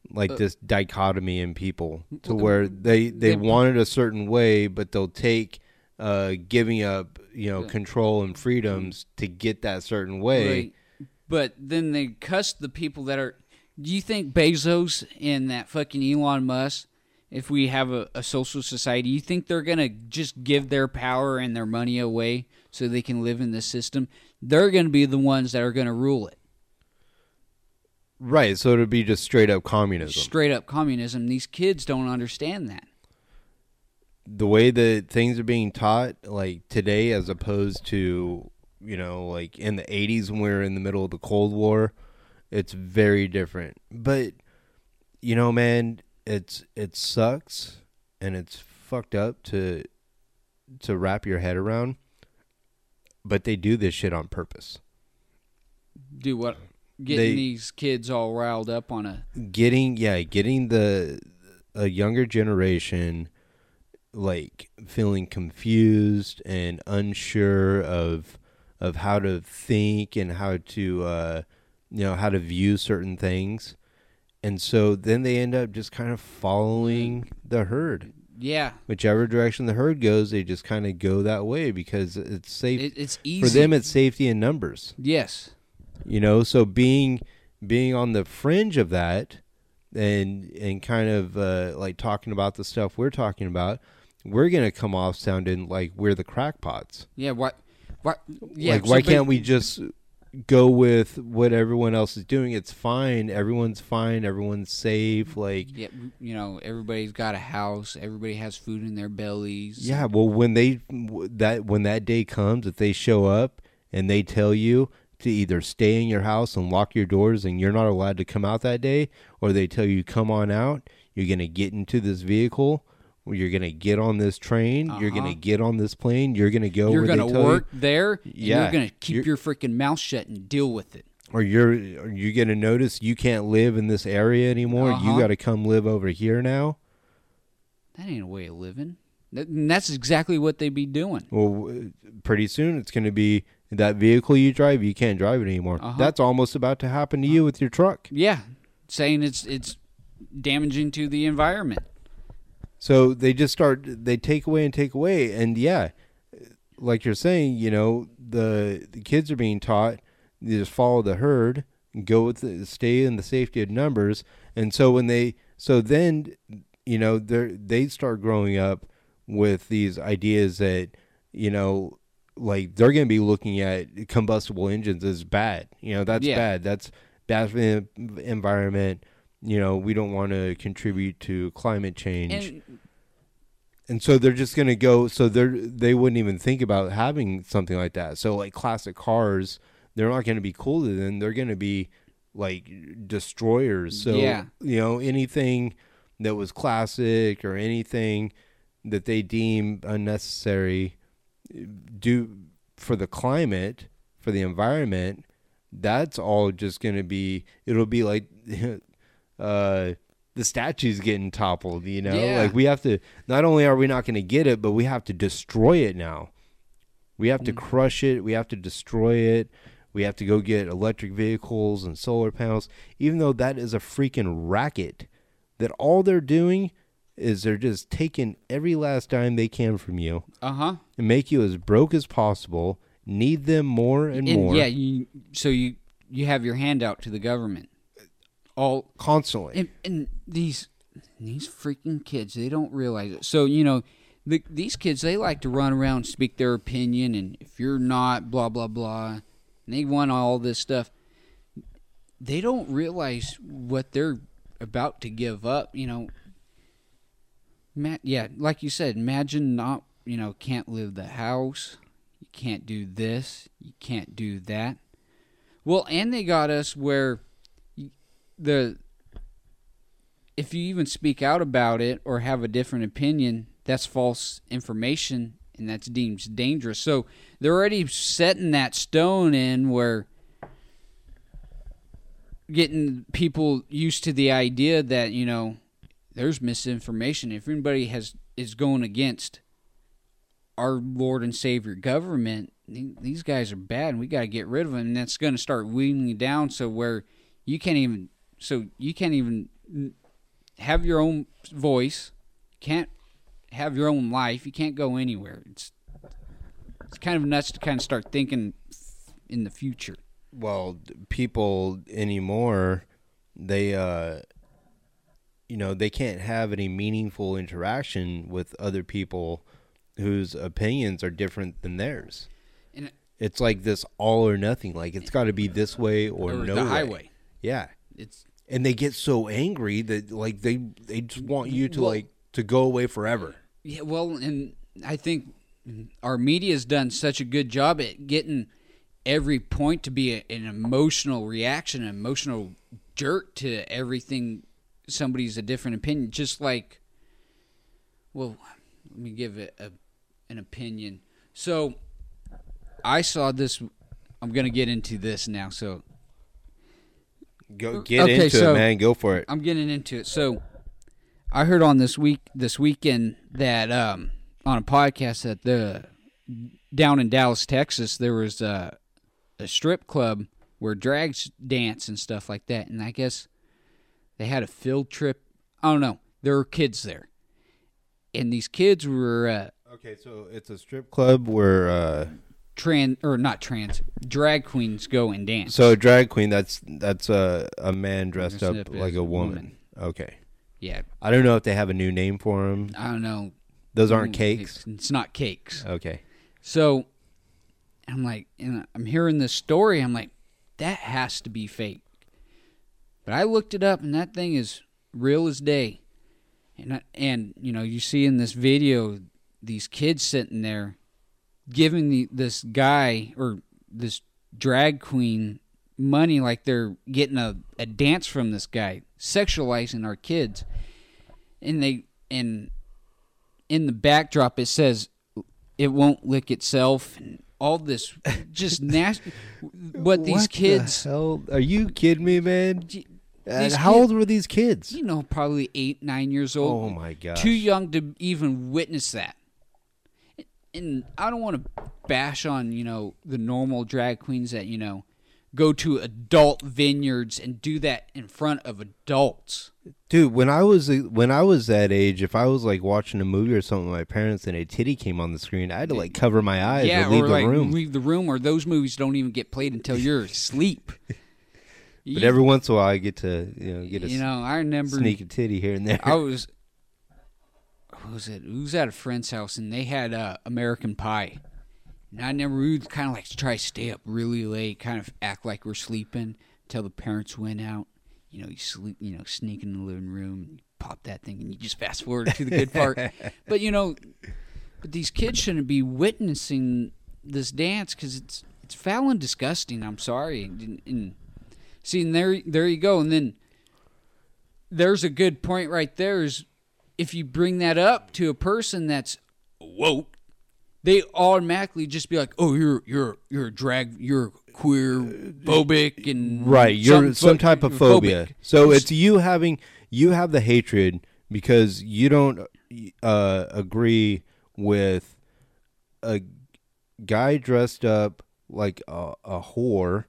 like this dichotomy in people to where they they they- want it a certain way but they'll take uh giving up you know control and freedoms to get that certain way Right. But then they cuss the people that are. Do you think Bezos and that fucking Elon Musk, if we have a, a social society, you think they're gonna just give their power and their money away so they can live in this system? They're gonna be the ones that are gonna rule it. right so it'll be just straight up communism Straight up communism. These kids don't understand that. the way that things are being taught like today as opposed to you know like in the 80s when we were in the middle of the cold war it's very different but you know man it's it sucks and it's fucked up to to wrap your head around but they do this shit on purpose Do what? Getting They- these kids all riled up on a getting yeah getting the a younger generation like feeling confused and unsure of of how to think and how to uh, you know how to view certain things, and so then they end up just kind of following the herd. Yeah, Whichever direction the herd goes, they just kind of go that way because it's safe it, it's easy for them. It's safety in numbers. yes, you know so being being on the fringe of that and and kind of uh, like talking about the stuff we're talking about we're gonna come off sounding like we're the crackpots yeah. What? What? Yeah. like so why can't we just go with what everyone else is doing it's fine everyone's fine everyone's safe like Yeah, you know, everybody's got a house. Everybody has food in their bellies. yeah well when they that when that day comes if they show up and they tell you to either stay in your house and lock your doors and you're not allowed to come out that day or they tell you come on out you're going to get into this vehicle you're going to get on this train you're going Uh-huh. to get on this plane you're going to go you're where they gonna tell you- work there. Yeah, you're gonna keep you're- your freaking mouth shut and deal with it. or you're you're going to notice you can't live in this area anymore you Uh-huh. got to come live over here now That ain't a way of living. And that's exactly what they'd be doing. well pretty soon it's going to be that vehicle you drive you can't drive it anymore Uh-huh. that's almost about to happen to you with your truck Yeah, saying it's it's damaging to the environment. So they just start they take away and take away and yeah, like you're saying, you know, the the kids are being taught you just follow the herd, go with the stay in the safety of numbers, and so when they so then you know they they start growing up with these ideas that you know like they're going to be looking at combustible engines as bad. You know, that's Yeah. bad. That's bad for the environment. You know, we don't want to contribute to climate change And and so they're just gonna go. So they're they wouldn't even think about having something like that. So like classic cars, they're not gonna be cool to them. They're gonna be like destroyers. So Yeah. you know anything that was classic or anything that they deem unnecessary do for the climate for the environment that's all just going to be it'll be like uh the statue's getting toppled you know Yeah. like we have to not only are we not going to get it but we have to destroy it now we have to Mm. crush it we have to destroy it we have to go get electric vehicles and solar panels even though that is a freaking racket that all they're doing is they're just taking every last dime they can from you uh huh. and make you as broke as possible need them more and, And more yeah, you so you you have your hand out to the government. All constantly. And, and these these freaking kids they don't realize it. So you know the, these kids they like to run around speak their opinion and if you're not blah blah blah they want all this stuff they don't realize what they're about to give up you know. Matt, yeah like you said imagine not you know can't live the house you can't do this you can't do that. Well and they got us where the if you even speak out about it or have a different opinion, that's false information and that's deemed dangerous. So they're already setting that stone in where getting people used to the idea that, you know, there's misinformation. If anybody has is going against our Lord and Savior government, these guys are bad and we got to get rid of them. And that's going to start weeding you down so where you can't even so you can't even have your own voice can't have your own life you can't go anywhere. It's it's kind of nuts to kind of start thinking in the future. Well people anymore they uh you know they can't have any meaningful interaction with other people whose opinions are different than theirs. And- it's like this all or nothing like it's got to be this way or, or no the way. highway. Yeah it's and they get so angry that like they they just want you to Well- like to go away forever Yeah, well, and I think our media's done such a good job at getting every point to be a, an emotional reaction, an emotional jerk to everything. Somebody's a different opinion, just like. Well, let me give it a, an opinion. So, I saw this. I'm gonna get into this now. So go get Okay, into so- it man go for it I'm getting into it. So, I heard on this week this weekend that um, on a podcast that the down in Dallas, Texas, there was a, a strip club where drags dance and stuff like that, and I guess they had a field trip. I don't know. There were kids there, and these kids were uh, Okay, so it's a strip club where uh trans or not trans drag queens go and dance. so a drag queen that's that's a a man dressed up up like a a woman. Okay. yeah, I don't know if they have a new name for them. I don't know. Those aren't cakes. It's, it's not cakes. Okay. So I'm like, and I'm hearing this story. I'm like, that has to be fake. But I looked it up, and that thing is real as day. And I, and you know, you see in this video these kids sitting there giving the, this guy or this drag queen money like they're getting a, a dance from this guy, sexualizing our kids. And they and in the backdrop it says it won't lick itself and all this just nasty but these What the kids hell? Are you kidding me, man? Uh, how kid- old were these kids? you know probably eight nine years old Oh my god too young to even witness that and i don't want to bash on you know the normal drag queens that you know go to adult vineyards and do that in front of adults Dude, when I was when I was that age, if I was like watching a movie or something with my parents and a titty came on the screen, I had to like cover my eyes yeah or leave or the like room. leave the room or those movies don't even get played until you're asleep but every once in a while, I get to you know get a you know i remember sneak a titty here and there. I was, was it? Who was at a friend's house and they had uh, American Pie. And I never, we would kind of like to try to stay up really late, kind of act like we're sleeping until the parents went out. You know, you sleep, you know, sneak in the living room, you pop that thing, and you just fast forward to the good part. but you know, but these kids shouldn't be witnessing this dance because it's it's foul and disgusting. I'm sorry. And, and see, and there there you go. And then there's a good point right there is if you bring that up to a person that's woke, they automatically just be like, "Oh, you're you're you're a drag, you're queer phobic and right, you're some some type of phobia. phobic." So it's you having you have the hatred because you don't uh, agree with a guy dressed up like a, a whore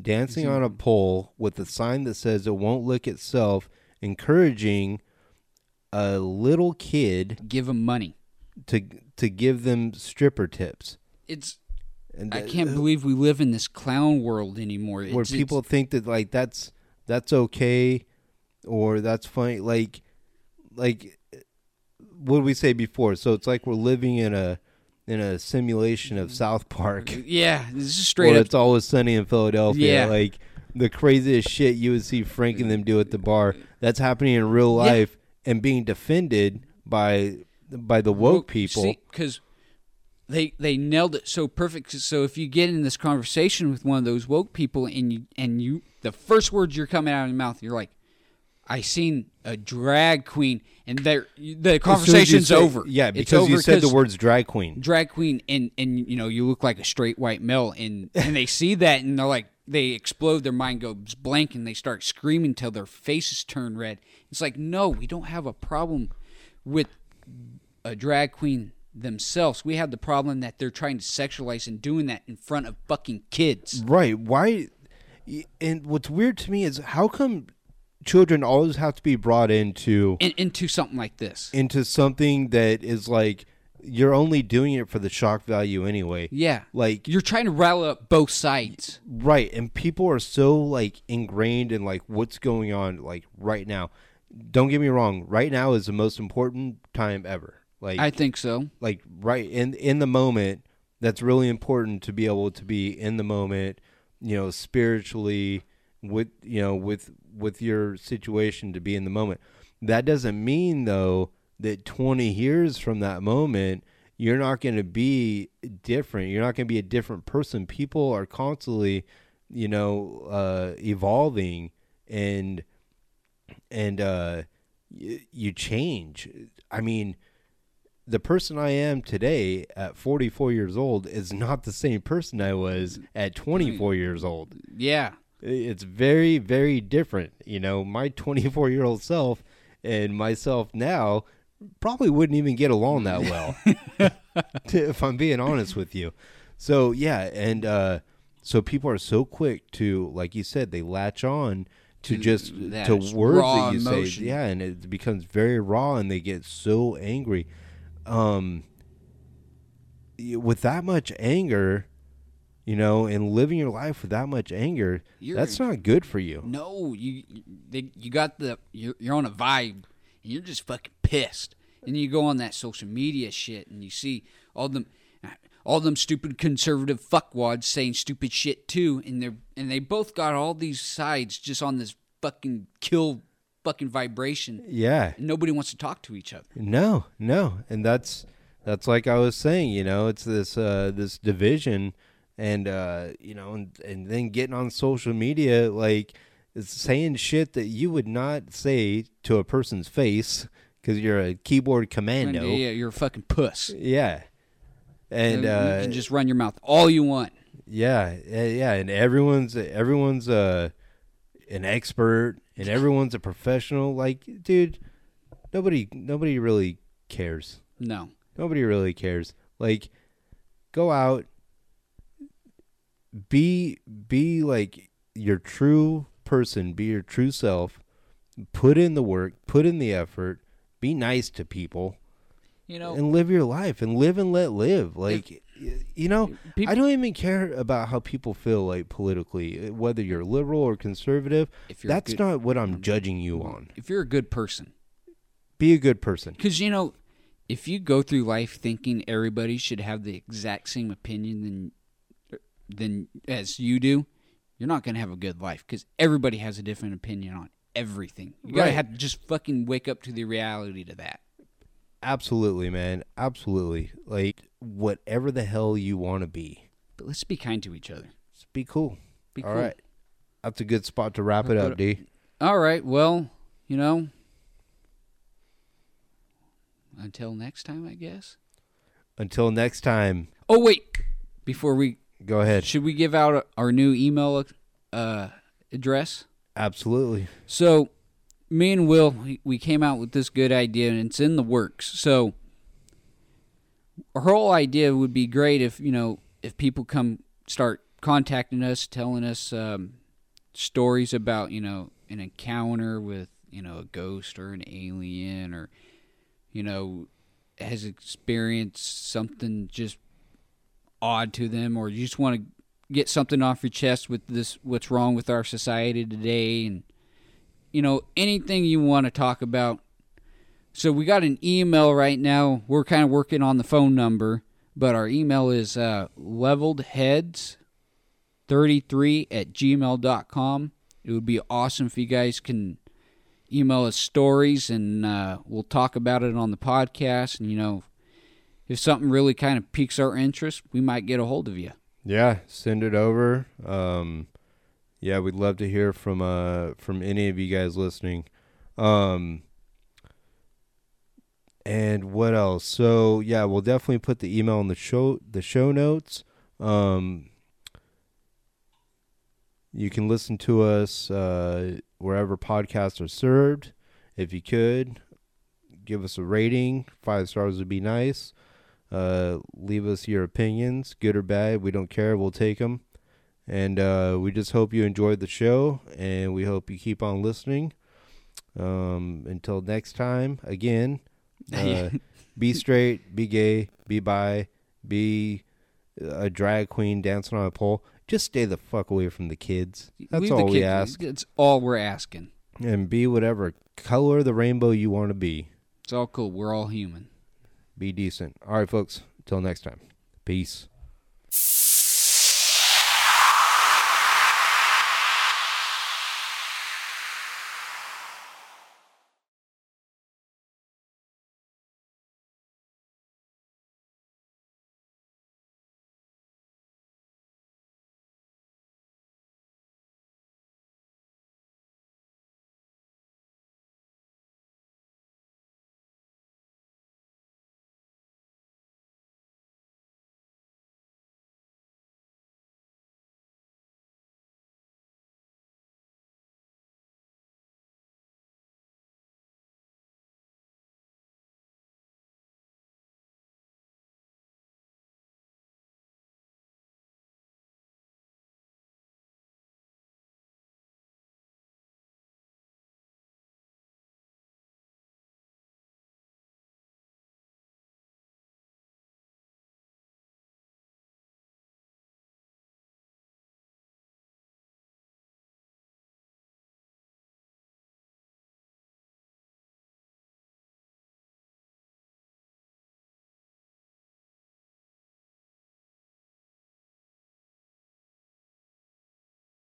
dancing on a pole with a sign that says it won't lick itself, encouraging a little kid give them money. to to give them stripper tips. It's And I that- can't uh, believe we live in this clown world anymore. where It's, people it's, think that like that's that's okay or that's funny like like what did we say before so it's like we're living in a in a simulation of south park yeah, this is straight where up. it's always sunny in philadelphia Yeah. like the craziest shit you would see frank and them do at the bar that's happening in real life and being defended by by the woke people because they they nailed it so perfect. So if you get in this conversation with one of those woke people and you and you the first words you're coming out of your mouth, you're like, "I seen a drag queen," and there the As soon as you conversation's say- over. yeah because you said the words drag queen drag queen, and and you know you look like a straight white male, and and they see that and they're like. They explode, their mind goes blank, and they start screaming till their faces turn red. It's like, no, we don't have a problem with a drag queen themselves. We have the problem that they're trying to sexualize and doing that in front of fucking kids. Right. Why? And what's weird to me is how come children always have to be brought into In, into something like this. into something that is like you're only doing it for the shock value anyway. Yeah. Like You're trying to rile up both sides. right, and people are so like ingrained in like what's going on like right now. Don't get me wrong. Right now is the most important time ever. Like I think so. like right in in the moment that's really important to be able to be in the moment you know spiritually with you know with with your situation to be in the moment that doesn't mean though that 20 years from that moment you're not going to be different you're not going to be a different person people are constantly you know uh evolving and and uh y- you change i mean the person I am today at 44 years old is not the same person I was at 24 years old. Yeah. It's very, very different. You know, my 24 year old self and myself now probably wouldn't even get along that well if i'm being honest with you. So yeah and uh so people are so quick to like you said they latch on to just that to words that you emotion. say yeah and it becomes very raw and they get so angry. Um with that much anger you know and living your life with that much anger You're- that's not good for you. No, you they, you got the you're, you're on a vibe you're just fucking pissed. And you go on that social media shit and you see all them all them stupid conservative fuckwads saying stupid shit too and they're and they both got all these sides just on this fucking kill fucking vibration. yeah And nobody wants to talk to each other. No, no, and that's that's like I was saying. You know, it's this uh, this division, and uh, you know, and and then getting on social media, like it's saying shit that you would not say to a person's face because you're a keyboard commando. Yeah, you're a fucking puss. Yeah, and you uh, can just run your mouth all you want. yeah, yeah, and everyone's everyone's uh, an expert, and everyone's a professional. Like, dude, nobody nobody really cares. No. Nobody really cares. Like, go out, be be like your true person, be your true self. Put in the work, put in the effort, be nice to people, You know, and live your life and live and let live. Like, y- you know, Peop- I don't even care about how people feel like politically, uh, whether you're liberal or conservative. If you're That's good- not what I'm judging you on. if you're a good person, Be a good person. Because you know, if you go through life thinking everybody should have the exact same opinion than er, than as you do, you're not gonna have a good life. Because everybody has a different opinion on everything. You gotta have to just fucking wake up to the reality to that. Absolutely, man. Absolutely. Like whatever the hell you want to be. But let's be kind to each other. Just be cool. Be All cool. right. That's a good spot to wrap it Wrap it up, up. D. All right. Well, you know, until next time, I guess. Until next time, Oh wait, before we go ahead. should we give out our new email uh, address? Absolutely. So, me and Will, we- came out with this good idea, and it's in the works. So, our whole idea would be great if you know if people come start contacting us, telling us um, stories about you know an encounter with you know a ghost or an alien, or you know has experienced something just odd to them, or you just want to get something off your chest with this what's wrong with our society today and you know anything you want to talk about. So we got an email right now. We're kind of working on the phone number but our email is uh, leveledheads33 at gmail.com it would be awesome if you guys can email us stories and uh, we'll talk about it on the podcast and you know if something really kind of piques our interest we might get a hold of you Yeah, send it over. Um yeah, we'd love to hear from uh from any of you guys listening. Um and what else? So, yeah, we'll definitely put the email in the show the show notes. Um you can listen to us uh, wherever podcasts are served. If you could, give us a rating. Five stars would be nice. Uh, leave us your opinions, good or bad. We don't care. We'll take them. And uh, we just hope you enjoyed the show, and we hope you keep on listening. Um, until next time, again, uh, be straight, be gay, be bi, be a drag queen dancing on a pole. Just stay the fuck away from the kids. That's Leave all we ask. That's all we're asking. And be whatever color the rainbow you want to be. It's all cool. We're all human. Be decent. All right, folks. Until next time. Peace.